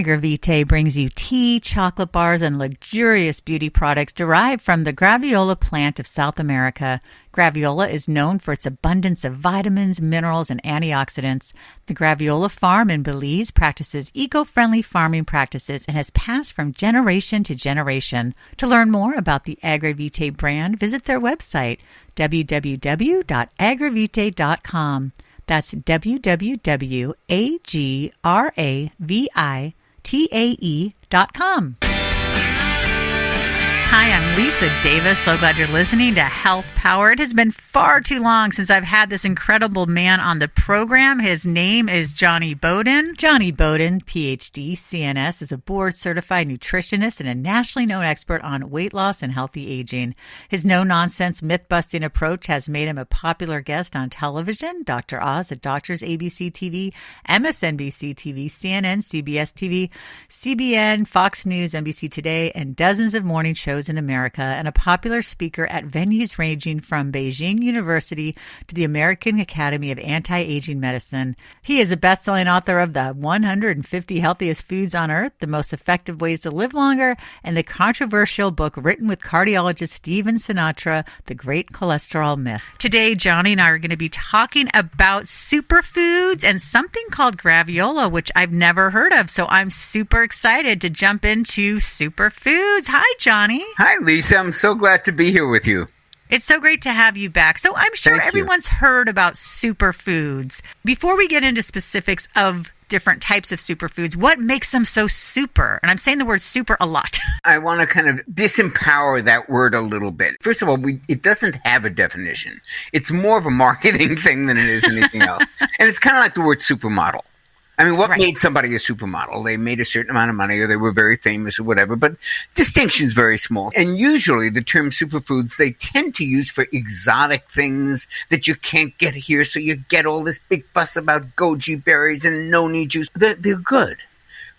Agravitae brings you tea, chocolate bars, and luxurious beauty products derived from the graviola plant of South America. Graviola is known for its abundance of vitamins, minerals, and antioxidants. The Graviola farm in Belize practices eco-friendly farming practices and has passed from generation to generation. To learn more about the Agravitae brand, visit their website www.agravitae.com. That's www.agravitae.com. T-A-E dot com. Hi, I'm Lisa Davis. So glad you're listening to Health Power. It has been far too long since I've had this incredible man on the program. His name is Jonny Bowden. Jonny Bowden, PhD, CNS, is a board certified nutritionist and a nationally known expert on weight loss and healthy aging. His no nonsense, myth busting approach has made him a popular guest on television, Dr. Oz at Doctors ABC TV, MSNBC TV, CNN, CBS TV, CBN, Fox News, NBC Today, and dozens of morning shows in America and a popular speaker at venues ranging from Beijing University to the American Academy of Anti-Aging Medicine. He is a best-selling author of the 150 Healthiest Foods on Earth, The Most Effective Ways to Live Longer, and the controversial book written with cardiologist Stephen Sinatra, The Great Cholesterol Myth. Today, Jonny and I are going to be talking about superfoods and something called graviola, which I've never heard of. So I'm super excited to jump into superfoods. Hi, Jonny. Hi, Lisa. I'm so glad to be here with you. It's so great to have you back. So I'm sure Thank you. everyone's heard about superfoods. Before we get into specifics of different types of superfoods, what makes them so super? And I'm saying the word super a lot. I want to kind of disempower that word a little bit. First of all, we, it doesn't have a definition. It's more of a marketing thing than it is anything else. and it's kind of like the word supermodel. I mean, what Right. made somebody a supermodel? They made a certain amount of money or they were very famous or whatever, but distinction's very small. And usually the term superfoods, they tend to use for exotic things that you can't get here. So you get all this big fuss about goji berries and noni juice. They're, they're good.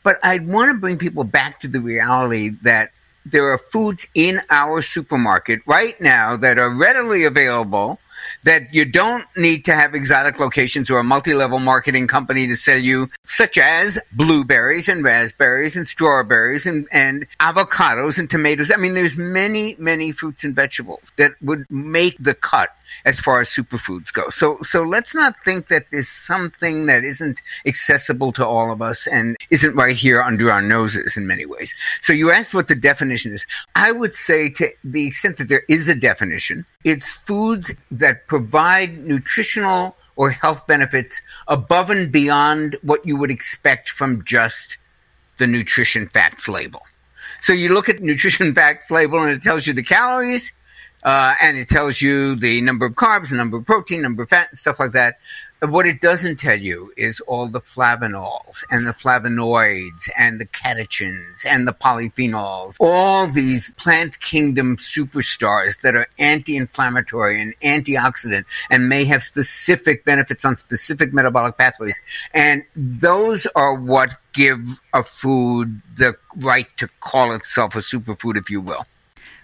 But I'd want to bring people back to the reality that there are foods in our supermarket right now that are readily available that you don't need to have exotic locations or a multi-level marketing company to sell you, such as blueberries and raspberries and strawberries and, and avocados and tomatoes. I mean, there's many, many fruits and vegetables that would make the cut as far as superfoods go. So, so let's not think that there's something that isn't accessible to all of us and isn't right here under our noses in many ways. So you asked what the definition is. I would say to the extent that there is a definition, it's foods that provide nutritional or health benefits above and beyond what you would expect from just the nutrition facts label. So you look at nutrition facts label and it tells you the calories, uh, and it tells you the number of carbs, the number of protein, number of fat, and stuff like that. What it doesn't tell you is all the flavanols and the flavonoids and the catechins and the polyphenols, all these plant kingdom superstars that are anti-inflammatory and antioxidant and may have specific benefits on specific metabolic pathways. And those are what give a food the right to call itself a superfood, if you will.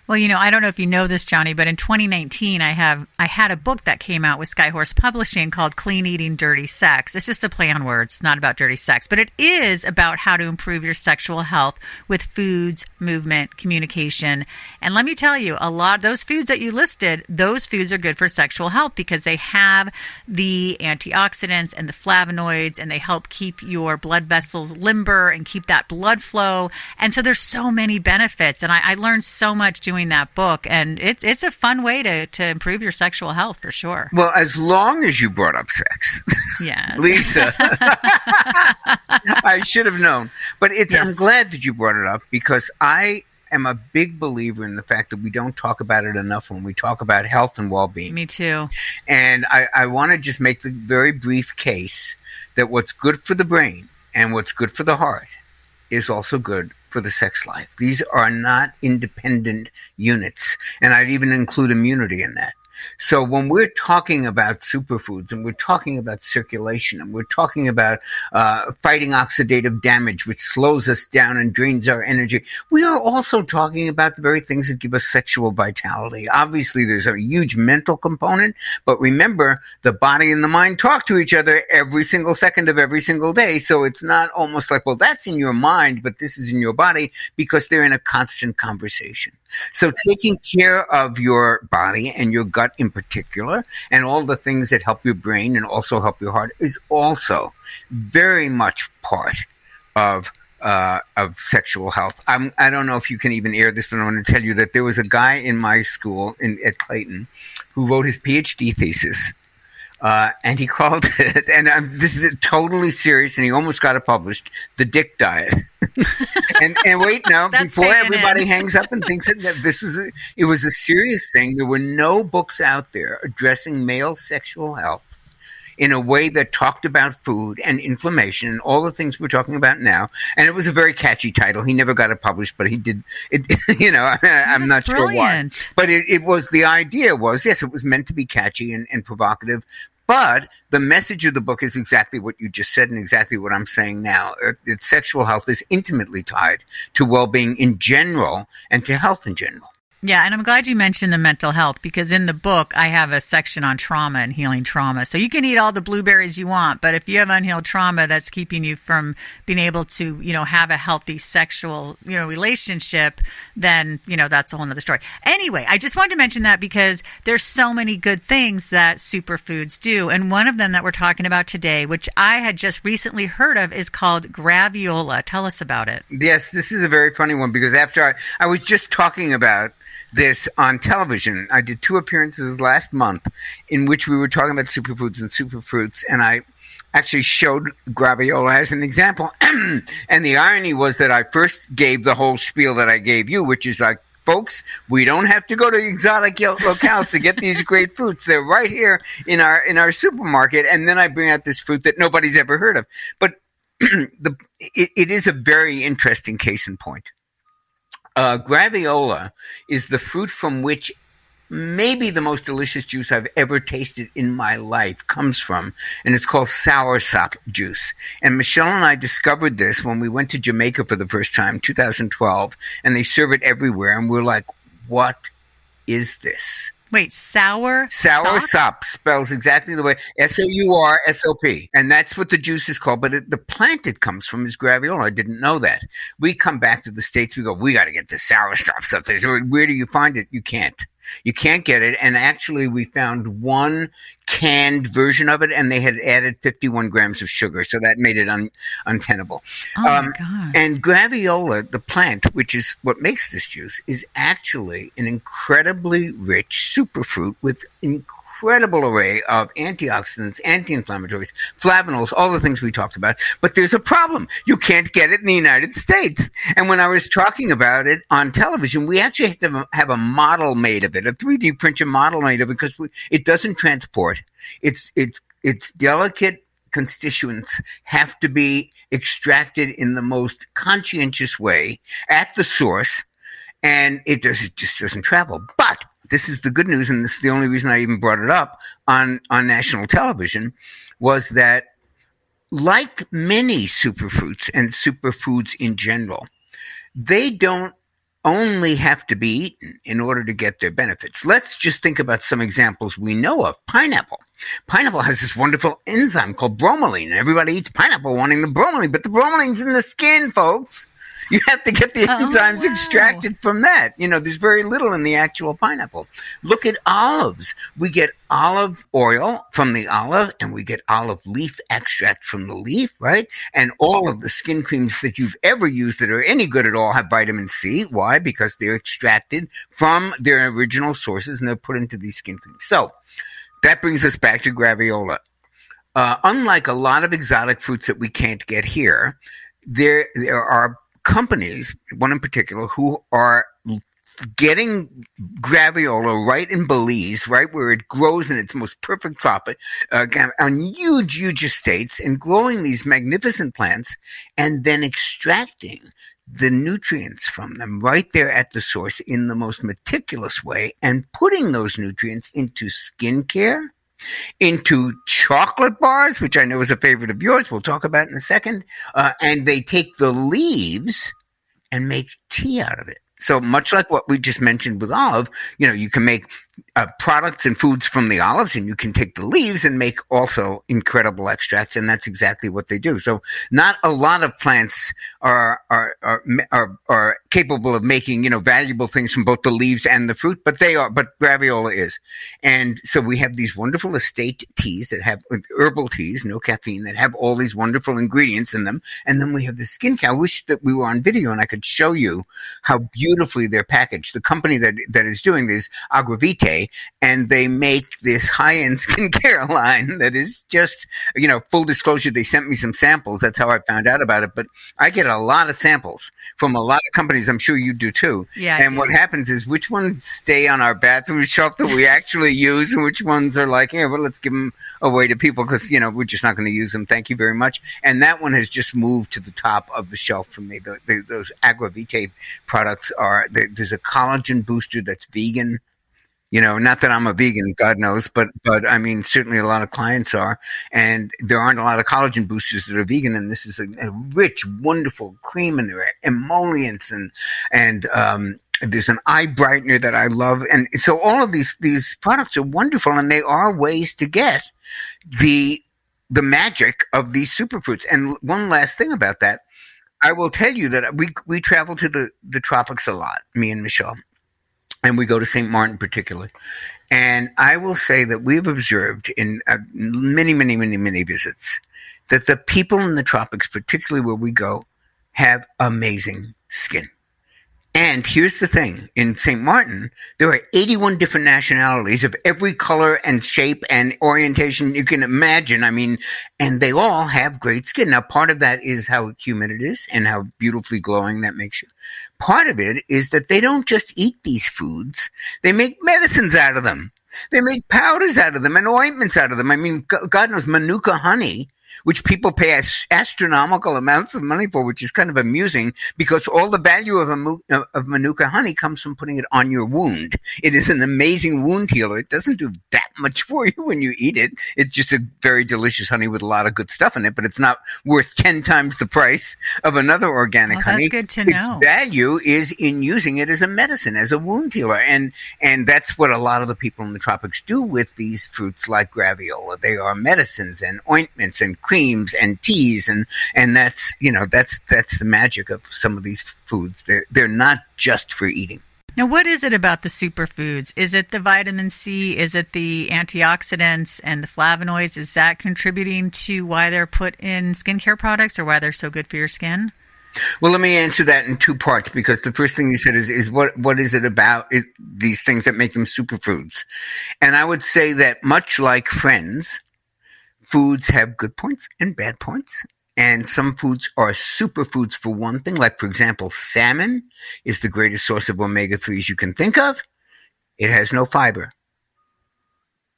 Well, you know, I don't know if you know this, Jonny, but in 2019, I have I had a book that came out with Skyhorse Publishing called "Clean Eating, Dirty Sex." It's just a play on words. It's not about dirty sex, but it is about how to improve your sexual health with foods, movement, communication. And let me tell you, a lot of those foods that you listed, those foods are good for sexual health because they have the antioxidants and the flavonoids, and they help keep your blood vessels limber and keep that blood flow. And so there's so many benefits, and I, I learned so much doing that book, and it's it's a fun way to to improve your sexual health for sure. Well, as long as you brought up sex, yeah, Lisa, I should have known. But it's, I'm glad that you brought it up because I am a big believer in the fact that we don't talk about it enough when we talk about health and well-being. Me too. And I, I want to just make the very brief case that what's good for the brain and what's good for the heart is also good for the sex life. These are not independent units. And I'd even include immunity in that. So when we're talking about superfoods and we're talking about circulation and we're talking about uh, fighting oxidative damage, which slows us down and drains our energy, we are also talking about the very things that give us sexual vitality. Obviously, there's a huge mental component, but remember, the body and the mind talk to each other every single second of every single day. So it's not almost like, well, that's in your mind, but this is in your body because they're in a constant conversation. So taking care of your body and your gut in particular, and all the things that help your brain and also help your heart is also very much part of uh, of sexual health. I'm, I don't know if you can even air this, but I want to tell you that there was a guy in my school in, at Clayton who wrote his PhD thesis uh, and he called it, and I'm, this is totally serious, and he almost got it published. The Dick Diet. and, and wait, now before everybody in. hangs up and thinks that this was a, it was a serious thing. There were no books out there addressing male sexual health in a way that talked about food and inflammation and all the things we're talking about now. And it was a very catchy title. He never got it published, but he did it. You know, I'm not brilliant. sure why. But it, it, was the idea was yes, it was meant to be catchy and, and provocative. But the message of the book is exactly what you just said and exactly what I'm saying now. Er, it, sexual health is intimately tied to well-being in general and to health in general. Yeah, and I'm glad you mentioned the mental health because in the book I have a section on trauma and healing trauma. So you can eat all the blueberries you want, but if you have unhealed trauma that's keeping you from being able to, you know, have a healthy sexual, you know, relationship, then, you know, that's a whole other story. Anyway, I just wanted to mention that because there's so many good things that superfoods do. And one of them that we're talking about today, which I had just recently heard of, is called graviola. Tell us about it. Yes, this is a very funny one because after I, I was just talking about this on television. I did two appearances last month in which we were talking about superfoods and superfruits, and I actually showed graviola as an example. and the irony was that I first gave the whole spiel that I gave you, which is like, folks, we don't have to go to exotic locales to get these great fruits. They're right here in our in our supermarket. And then I bring out this fruit that nobody's ever heard of. But the, it, it is a very interesting case in point. Uh, graviola is the fruit from which maybe the most delicious juice I've ever tasted in my life comes from, and it's called soursop juice. And Michelle and I discovered this when we went to Jamaica for the first time, 2012, and they serve it everywhere, and we're like, what is this? Wait, sour sour sop? spells exactly the way S O U R S O P, and that's what the juice is called. But it, the plant it comes from is graviola. I didn't know that. We come back to the states. We go, we got to get the sour stuff. Something. So where do you find it? You can't. You can't get it. And actually, we found one canned version of it, and they had added 51 grams of sugar, so that made it un- untenable. Oh um, my God. And graviola, the plant, which is what makes this juice, is actually an incredibly rich superfruit with incredible incredible array of antioxidants, anti-inflammatories, flavonols, all the things we talked about. But there's a problem. You can't get it in the United States. And when I was talking about it on television, we actually have to have a model made of it, a 3D printed model made of it because we, it doesn't transport. It's, it's, it's delicate constituents have to be extracted in the most conscientious way at the source and it, does, it just doesn't travel. But this is the good news, and this is the only reason I even brought it up on, on national television, was that like many superfruits and superfoods in general, they don't only have to be eaten in order to get their benefits. Let's just think about some examples we know of. Pineapple. Pineapple has this wonderful enzyme called bromelain. Everybody eats pineapple wanting the bromelain, but the bromelain's in the skin, folks. You have to get the oh, enzymes wow. extracted from that. You know, there's very little in the actual pineapple. Look at olives. We get olive oil from the olive and we get olive leaf extract from the leaf, right? And all of the skin creams that you've ever used that are any good at all have vitamin C. Why? Because they're extracted from their original sources and they're put into these skin creams. So that brings us back to graviola. Uh, unlike a lot of exotic fruits that we can't get here, there there are companies, one in particular, who are getting graviola right in Belize, right where it grows in its most perfect tropic, uh, on huge, huge estates, and growing these magnificent plants, and then extracting the nutrients from them right there at the source in the most meticulous way, and putting those nutrients into skincare into chocolate bars, which I know is a favorite of yours. We'll talk about in a second. Uh, and they take the leaves and make tea out of it. So much like what we just mentioned with olive, you know, you can make uh, products and foods from the olives, and you can take the leaves and make also incredible extracts, and that's exactly what they do. So, not a lot of plants are are are are, are capable of making you know valuable things from both the leaves and the fruit, but they are. But graviola is, and so we have these wonderful estate teas that have herbal teas, no caffeine, that have all these wonderful ingredients in them, and then we have the skin care. I wish that we were on video and I could show you how beautifully they're packaged. The company that that is doing this, Agravitae and they make this high end skincare line that is just, you know, full disclosure. They sent me some samples. That's how I found out about it. But I get a lot of samples from a lot of companies. I'm sure you do too. Yeah. And what happens is which ones stay on our bathroom shelf that we actually use and which ones are like, yeah, well, let's give them away to people because, you know, we're just not going to use them. Thank you very much. And that one has just moved to the top of the shelf for me. The, the, those Agravitae products are, there's a collagen booster that's vegan you know, not that I'm a vegan, God knows, but but I mean, certainly a lot of clients are, and there aren't a lot of collagen boosters that are vegan. And this is a, a rich, wonderful cream, and there are emollients, and and um, there's an eye brightener that I love, and so all of these these products are wonderful, and they are ways to get the the magic of these superfruits. And one last thing about that, I will tell you that we we travel to the the tropics a lot, me and Michelle and we go to St. Martin particularly. And I will say that we've observed in uh, many, many, many, many visits that the people in the tropics, particularly where we go, have amazing skin. And here's the thing in St. Martin, there are 81 different nationalities of every color and shape and orientation you can imagine. I mean, and they all have great skin. Now, part of that is how humid it is and how beautifully glowing that makes you. Part of it is that they don't just eat these foods, they make medicines out of them. They make powders out of them and ointments out of them. I mean, God knows, Manuka honey which people pay astronomical amounts of money for, which is kind of amusing because all the value of, a, uh, of Manuka honey comes from putting it on your wound. It is an amazing wound healer. It doesn't do that much for you when you eat it. It's just a very delicious honey with a lot of good stuff in it, but it's not worth 10 times the price of another organic well, honey. That's good to its know. value is in using it as a medicine, as a wound healer. And, and that's what a lot of the people in the tropics do with these fruits like graviola. They are medicines and ointments and creams and teas and and that's you know that's that's the magic of some of these foods. They're they're not just for eating. Now, what is it about the superfoods? Is it the vitamin C? Is it the antioxidants and the flavonoids? Is that contributing to why they're put in skincare products or why they're so good for your skin? Well, let me answer that in two parts because the first thing you said is, is what, what is it about it, these things that make them superfoods? And I would say that much like friends, foods have good points and bad points. And some foods are superfoods for one thing. Like, for example, salmon is the greatest source of omega 3s you can think of. It has no fiber.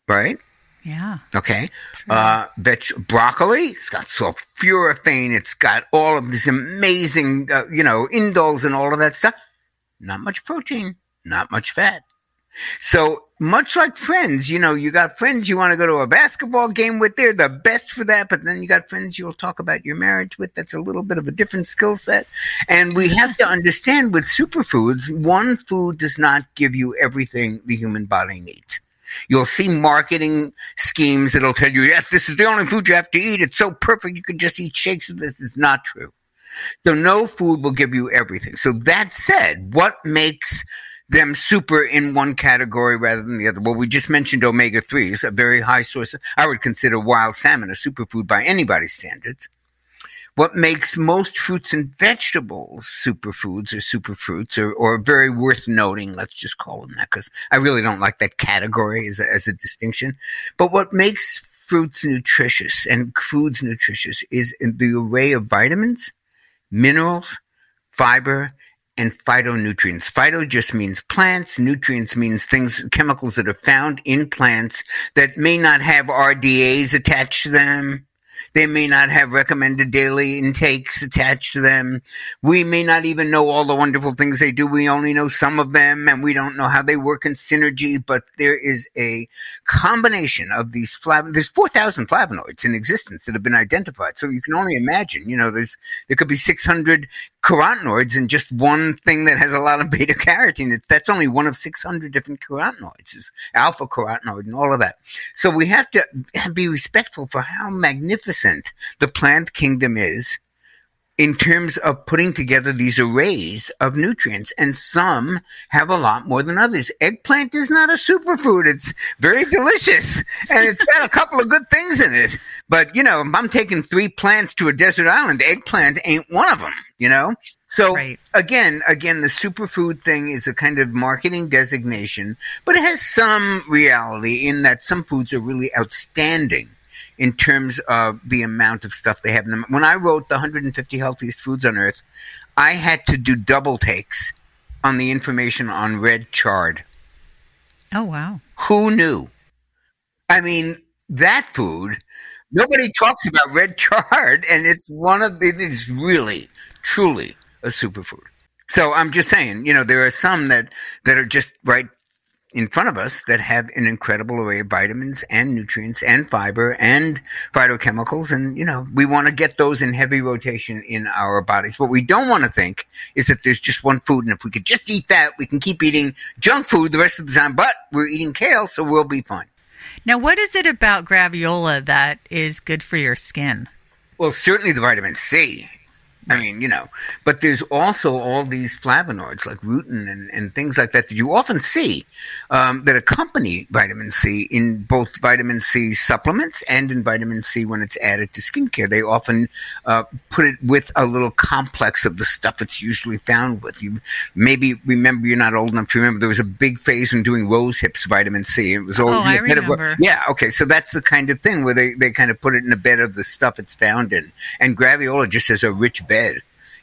Right? Yeah. Okay. Uh, veg- broccoli, it's got sulforaphane. It's got all of this amazing, uh, you know, indoles and all of that stuff. Not much protein, not much fat. So much like friends, you know, you got friends you want to go to a basketball game with. They're the best for that. But then you got friends you'll talk about your marriage with. That's a little bit of a different skill set. And we have to understand with superfoods, one food does not give you everything the human body needs. You'll see marketing schemes that'll tell you, yes, this is the only food you have to eat. It's so perfect. You can just eat shakes of this. It's not true. So no food will give you everything. So that said, what makes them super in one category rather than the other. Well, we just mentioned omega 3s, a very high source. I would consider wild salmon a superfood by anybody's standards. What makes most fruits and vegetables superfoods or superfruits or, or very worth noting, let's just call them that, because I really don't like that category as a, as a distinction. But what makes fruits nutritious and foods nutritious is the array of vitamins, minerals, fiber, and phytonutrients. Phyto just means plants. Nutrients means things, chemicals that are found in plants that may not have RDAs attached to them. They may not have recommended daily intakes attached to them. We may not even know all the wonderful things they do. We only know some of them and we don't know how they work in synergy, but there is a combination of these flav, there's 4,000 flavonoids in existence that have been identified. So you can only imagine, you know, there's, there could be 600 carotenoids and just one thing that has a lot of beta carotene. It's, that's only one of 600 different carotenoids, is alpha carotenoid and all of that. So we have to be respectful for how magnificent the plant kingdom is in terms of putting together these arrays of nutrients. And some have a lot more than others. Eggplant is not a superfood. It's very delicious and it's got a couple of good things in it. But, you know, I'm taking three plants to a desert island, eggplant ain't one of them, you know? So Right. again, again, the superfood thing is a kind of marketing designation, but it has some reality in that some foods are really outstanding in terms of the amount of stuff they have in them. When I wrote the 150 healthiest foods on earth, I had to do double takes on the information on red chard. Oh, wow. Who knew? I mean, that food, nobody talks about red chard, and it's one of the, it is really, truly a superfood. So I'm just saying, you know, there are some that, that are just right in front of us that have an incredible array of vitamins and nutrients and fiber and phytochemicals. And, you know, we want to get those in heavy rotation in our bodies. What we don't want to think is that there's just one food. And if we could just eat that, we can keep eating junk food the rest of the time, but we're eating kale, so we'll be fine. Now, what is it about graviola that is good for your skin? Well, certainly the vitamin C. I mean, you know, but there's also all these flavonoids like rutin and, and things like that that you often see um, that accompany vitamin C in both vitamin C supplements and in vitamin C when it's added to skincare. They often uh, put it with a little complex of the stuff it's usually found with. You maybe remember you're not old enough to remember there was a big phase in doing rose hips vitamin C. It was always Oh, in I bed of remember. yeah, okay. So that's the kind of thing where they, they kind of put it in a bed of the stuff it's found in. And graviola just has a rich bed,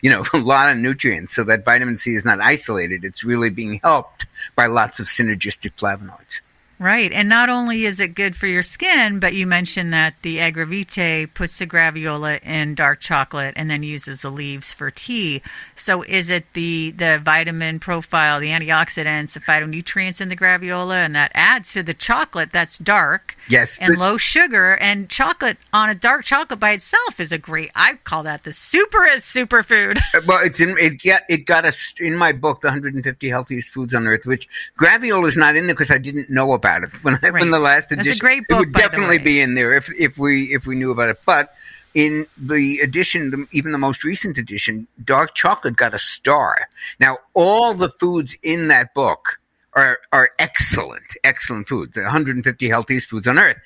you know, a lot of nutrients. So that vitamin C is not isolated. It's really being helped by lots of synergistic flavonoids. Right. And not only is it good for your skin, but you mentioned that the agravitae puts the graviola in dark chocolate and then uses the leaves for tea. So is it the, the vitamin profile, the antioxidants, the phytonutrients in the graviola, and that adds to the chocolate that's dark Yes. and the- low sugar? And chocolate on a dark chocolate by itself is a great, I call that the superest superfood. well, it's in it. Got it got us in my book, the 150 healthiest foods on earth, which graviola is not in there because I didn't know about it when I, Right. when the last That's a edition. great It would definitely be in there if if we if we knew about it, but. In the edition, the, even the most recent edition, dark chocolate got a star. Now, all the foods in that book are are excellent, excellent foods. The 150 healthiest foods on earth,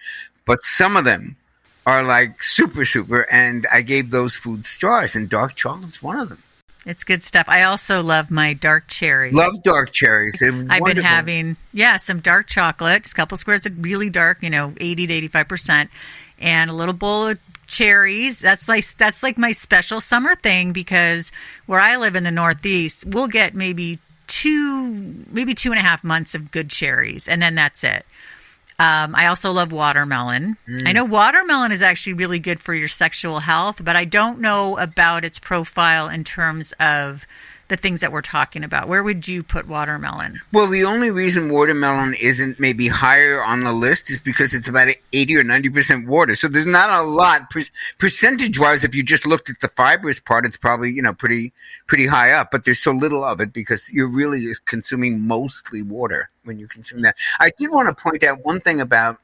but some of them are like super super. And I gave those foods stars, and dark chocolate's one of them. It's good stuff. I also love my dark cherry. Love dark cherries. I've been having, yeah, some dark chocolate, just a couple squares of really dark, you know, 80 to 85%, and a little bowl of cherries. That's like, that's like my special summer thing because where I live in the Northeast, we'll get maybe two, maybe two and a half months of good cherries, and then that's it. Um, I also love watermelon. Mm. I know watermelon is actually really good for your sexual health, but I don't know about its profile in terms of the things that we're talking about. Where would you put watermelon? Well, the only reason watermelon isn't maybe higher on the list is because it's about 80 or 90% water. So there's not a lot per- percentage wise. If you just looked at the fibrous part, it's probably, you know, pretty, pretty high up, but there's so little of it because you're really consuming mostly water when you consume that. I did want to point out one thing about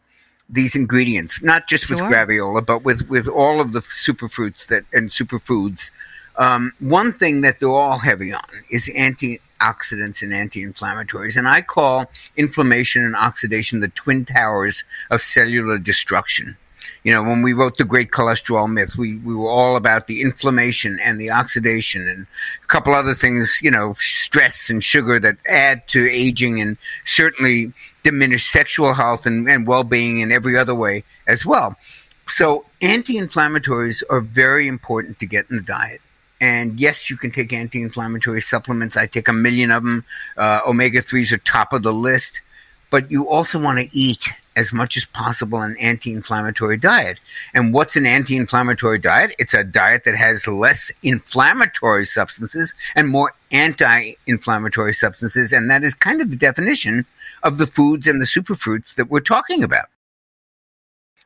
these ingredients, not just with Sure. graviola, but with, with all of the superfruits that and superfoods. Um, one thing that they're all heavy on is antioxidants and anti-inflammatories, and I call inflammation and oxidation the twin towers of cellular destruction. You know, when we wrote the Great Cholesterol Myth, we, we were all about the inflammation and the oxidation and a couple other things, you know, stress and sugar that add to aging and certainly diminish sexual health and, and well-being in every other way as well. So anti-inflammatories are very important to get in the diet. And yes, you can take anti inflammatory supplements. I take a million of them. Uh, Omega 3s are top of the list. But you also want to eat as much as possible an anti inflammatory diet. And what's an anti inflammatory diet? It's a diet that has less inflammatory substances and more anti inflammatory substances. And that is kind of the definition of the foods and the superfruits that we're talking about.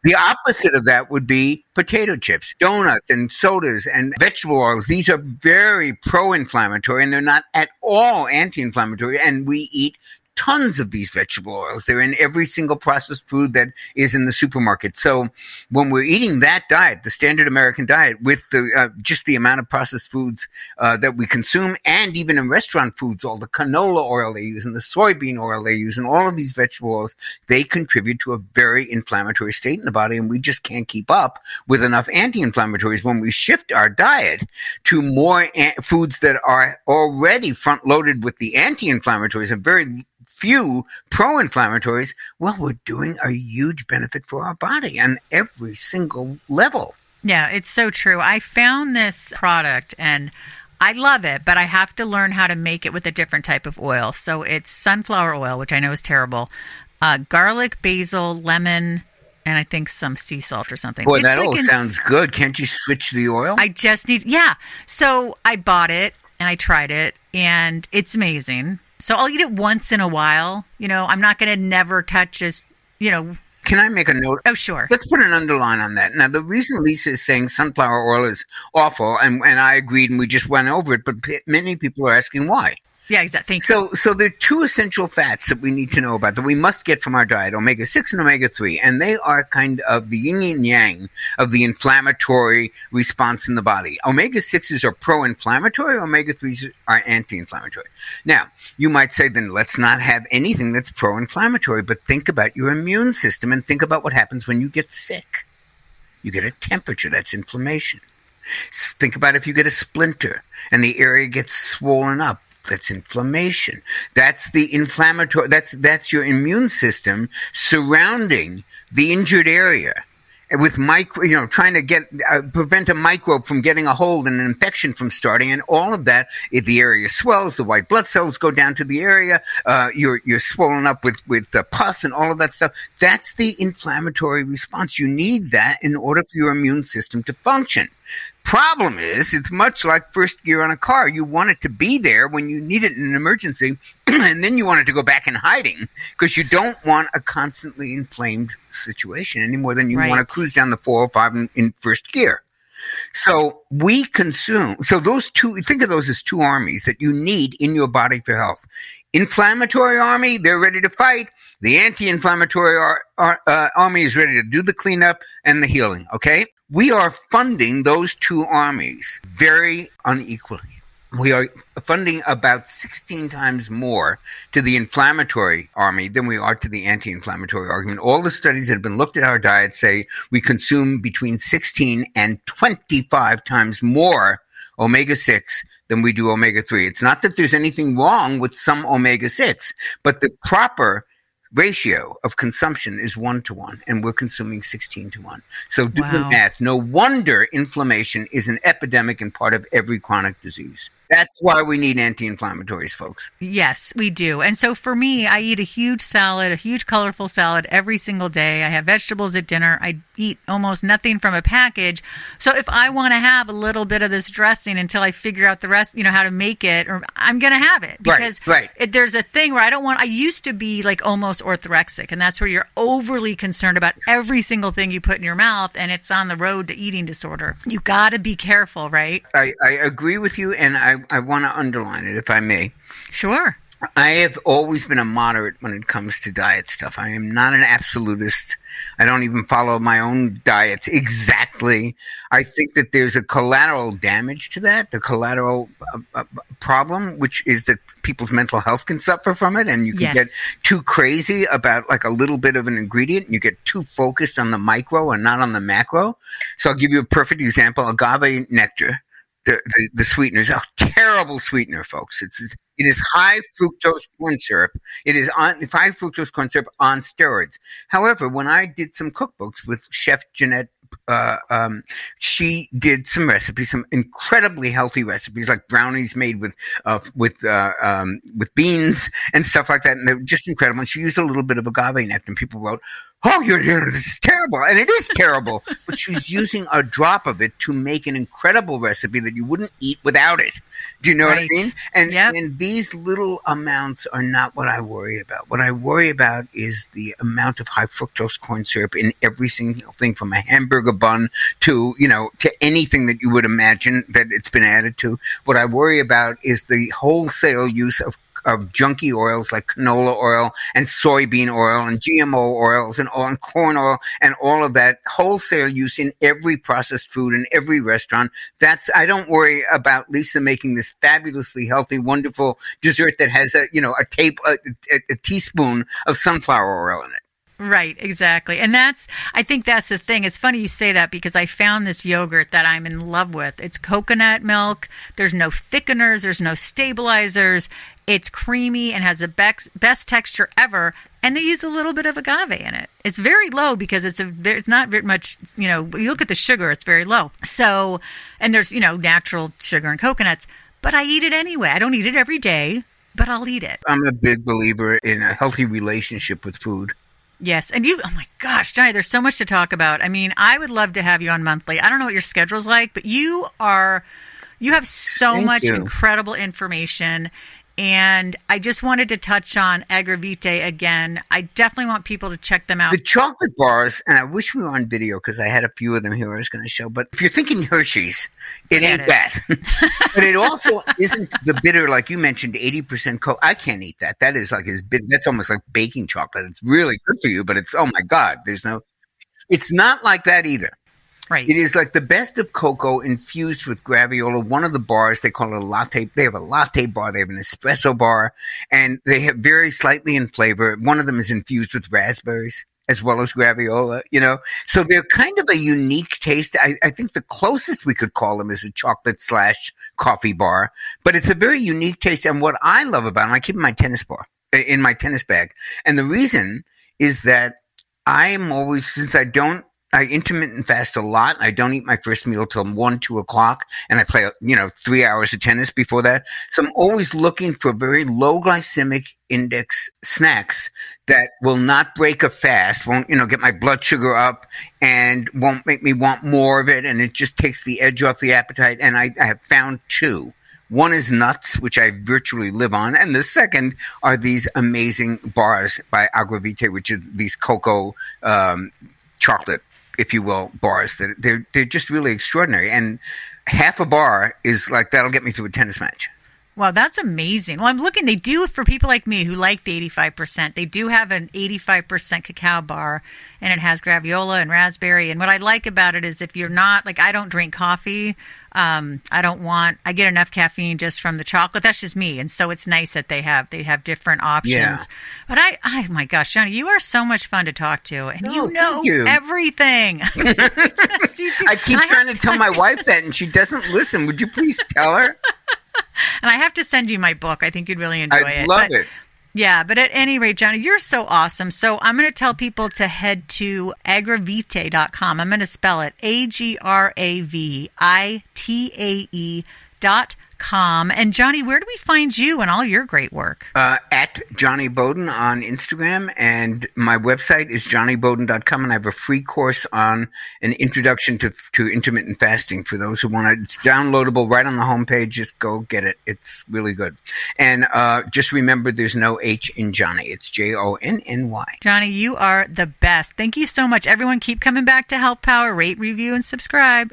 The opposite of that would be potato chips, donuts, and sodas and vegetable oils. These are very pro inflammatory and they're not at all anti inflammatory. And we eat tons of these vegetable oils. They're in every single processed food that is in the supermarket. So when we're eating that diet, the standard American diet, with the uh, just the amount of processed foods uh, that we consume, and even in restaurant foods, all the canola oil they use and the soybean oil they use, and all of these vegetable oils, they contribute to a very inflammatory state in the body, and we just can't keep up with enough anti-inflammatories. When we shift our diet to more an- foods that are already front loaded with the anti-inflammatories and very few pro-inflammatories, well, we're doing a huge benefit for our body on every single level. Yeah, it's so true. I found this product and I love it, but I have to learn how to make it with a different type of oil. So it's sunflower oil, which I know is terrible, uh, garlic, basil, lemon, and I think some sea salt or something. Boy, It's that like all sounds good. Can't you switch the oil? I just need, yeah. So I bought it and I tried it, and it's amazing. So I'll eat it once in a while. You know, I'm not going to never touch just, you know, Can I make a note? oh, sure. Let's put an underline on that. Now, the reason Lisa is saying sunflower oil is awful, and, and I agreed, and we just went over it, but p- many people are asking why. Yeah, exactly. Thank you. So, so there are two essential fats that we need to know about that we must get from our diet: omega six and omega three, and they are kind of the yin and yang of the inflammatory response in the body. Omega sixes are pro-inflammatory; omega threes are anti-inflammatory. Now, you might say, then let's not have anything that's pro-inflammatory, but think about your immune system and think about what happens when you get sick. You get a temperature, that's inflammation. Think about if you get a splinter and the area gets swollen up. That's inflammation. That's the inflammatory. That's that's your immune system surrounding the injured area with micro, you know, trying to get uh, prevent a microbe from getting a hold and an infection from starting, and all of that. If the area swells, the white blood cells go down to the area. Uh, you're you're swollen up with with pus and all of that stuff. That's the inflammatory response. You need that in order for your immune system to function. Problem is, it's much like first gear on a car. You want it to be there when you need it in an emergency, and then you want it to go back in hiding because you don't want a constantly inflamed situation any more than you Right. want to cruise down the 405 in, in first gear. So we consume, so those two, think of those as two armies that you need in your body for health. Inflammatory army, they're ready to fight. The anti-inflammatory ar- ar- uh, army is ready to do the cleanup and the healing. Okay. We are funding those two armies very unequally. We are funding about 16 times more to the inflammatory army than we are to the anti-inflammatory argument. All the studies that have been looked at our diet say we consume between 16 and 25 times more omega 6 than we do omega 3. It's not that there's anything wrong with some omega 6, but the proper ratio of consumption is 1 to 1 and we're consuming 16 to 1. So do the math. No wonder inflammation is an epidemic and part of every chronic disease. That's why we need anti-inflammatories, folks. Yes, we do. And so for me, I eat a huge salad, a huge colorful salad every single day. I have vegetables at dinner. I eat almost nothing from a package. So if I want to have a little bit of this dressing until I figure out the rest, you know, how to make it, or I'm going to have it because right. It, there's a thing where I don't want, I used to be like almost orthorexic and that's where you're overly concerned about every single thing you put in your mouth and it's on the road to eating disorder. You got to be careful, right? I, I agree with you, and I, I want to underline it, if I may. Sure. I have always been a moderate when it comes to diet stuff. I am not an absolutist. I don't even follow my own diets exactly. I think that there's a collateral damage to that, the collateral uh, uh, problem, which is that people's mental health can suffer from it, and you can Yes. get too crazy about like a little bit of an ingredient. And you get too focused on the micro and not on the macro. So I'll give you a perfect example: agave nectar the, the, the sweetener is a terrible sweetener, folks. It's, it's it is high fructose corn syrup. It is on high fructose corn syrup on steroids. However, when I did some cookbooks with Chef Jeanette uh, um, she did some recipes, some incredibly healthy recipes, like brownies made with uh, with uh, um, with beans and stuff like that, and they're just incredible. And she used a little bit of agave nectar, and people wrote, oh, you're, you're, this is terrible. And it is terrible. but she's using a drop of it to make an incredible recipe that you wouldn't eat without it. Do you know Right. what I mean? And, Yep. and these little amounts are not what I worry about. What I worry about is the amount of high fructose corn syrup in every single thing from a hamburger bun to, you know, to anything that you would imagine that it's been added to. What I worry about is the wholesale use of of junky oils like canola oil and soybean oil and GMO oils and, and corn oil and all of that wholesale use in every processed food in every restaurant. That's I don't worry about Lisa making this fabulously healthy, wonderful dessert that has a you know a tape a, a, a teaspoon of sunflower oil in it. Right, exactly. And that's, I think that's the thing. It's funny you say that because I found this yogurt that I'm in love with. It's coconut milk. There's no thickeners, there's no stabilizers. It's creamy and has the best, best texture ever. And they use a little bit of agave in it. It's very low because it's a, it's not very much, you know, you look at the sugar, it's very low. So, and there's, you know, natural sugar and coconuts, but I eat it anyway. I don't eat it every day, but I'll eat it. I'm a big believer in a healthy relationship with food. Yes, and you, oh my gosh, Jonny, there's so much to talk about. I mean, I would love to have you on monthly. I don't know what your schedule's like, but you are, you have so Thank much you. incredible information. And I just wanted to touch on Agravitae again. I definitely want people to check them out. The chocolate bars, and I wish we were on video because I had a few of them here I was going to show. But if you're thinking Hershey's, it Forget ain't it. that. but it also isn't the bitter, like you mentioned, 80% cocoa. I can't eat that. That is like bit. That's almost like baking chocolate. It's really good for you, but it's oh my god. There's no. It's not like that either. Right. It is like the best of cocoa infused with graviola. One of the bars they call it a latte. They have a latte bar. They have an espresso bar, and they have very slightly in flavor. One of them is infused with raspberries as well as graviola. You know, so they're kind of a unique taste. I, I think the closest we could call them is a chocolate slash coffee bar, but it's a very unique taste. And what I love about them, I keep my tennis bar in my tennis bag, and the reason is that I am always since I don't I intermittent fast a lot. I don't eat my first meal till one, two o'clock, and I play, you know, three hours of tennis before that. So I'm always looking for very low glycemic index snacks that will not break a fast, won't, you know, get my blood sugar up and won't make me want more of it. And it just takes the edge off the appetite. And I, I have found two. One is nuts, which I virtually live on, and the second are these amazing bars by Agravitae, which is these cocoa um, chocolate, if you will, bars. That they're they're just really extraordinary. And half a bar is like that'll get me through a tennis match. Wow, that's amazing. Well, I'm looking, they do, for people like me who like the 85%, they do have an 85% cacao bar and it has graviola and raspberry. And what I like about it is if you're not, like, I don't drink coffee. Um, I don't want, I get enough caffeine just from the chocolate. That's just me. And so it's nice that they have, they have different options. Yeah. But I, oh my gosh, Jonny, you are so much fun to talk to and No, you know you. everything. Yes, you. I keep And trying to tell my wife that, and she doesn't listen. Would you please tell her? And I have to send you my book. I think you'd really enjoy I it. love But- it. Yeah, but at any rate, Jonny, you're so awesome. So I'm going to tell people to head to agravitae.com. I'm going to spell it A G R A V I T A E dot com. And Jonny, where do we find you and all your great work? uh, at Jonny Bowden on Instagram, and my website is jonnybowden.com, and I have a free course on an introduction to to intermittent fasting for those who want it. It's downloadable right on the homepage. Just go get it. It's really good. And uh, just remember, there's no H in Jonny. It's J O N N Y. Jonny, you are the best. Thank you so much. Everyone, keep coming back to Health Power. Rate, review, and subscribe.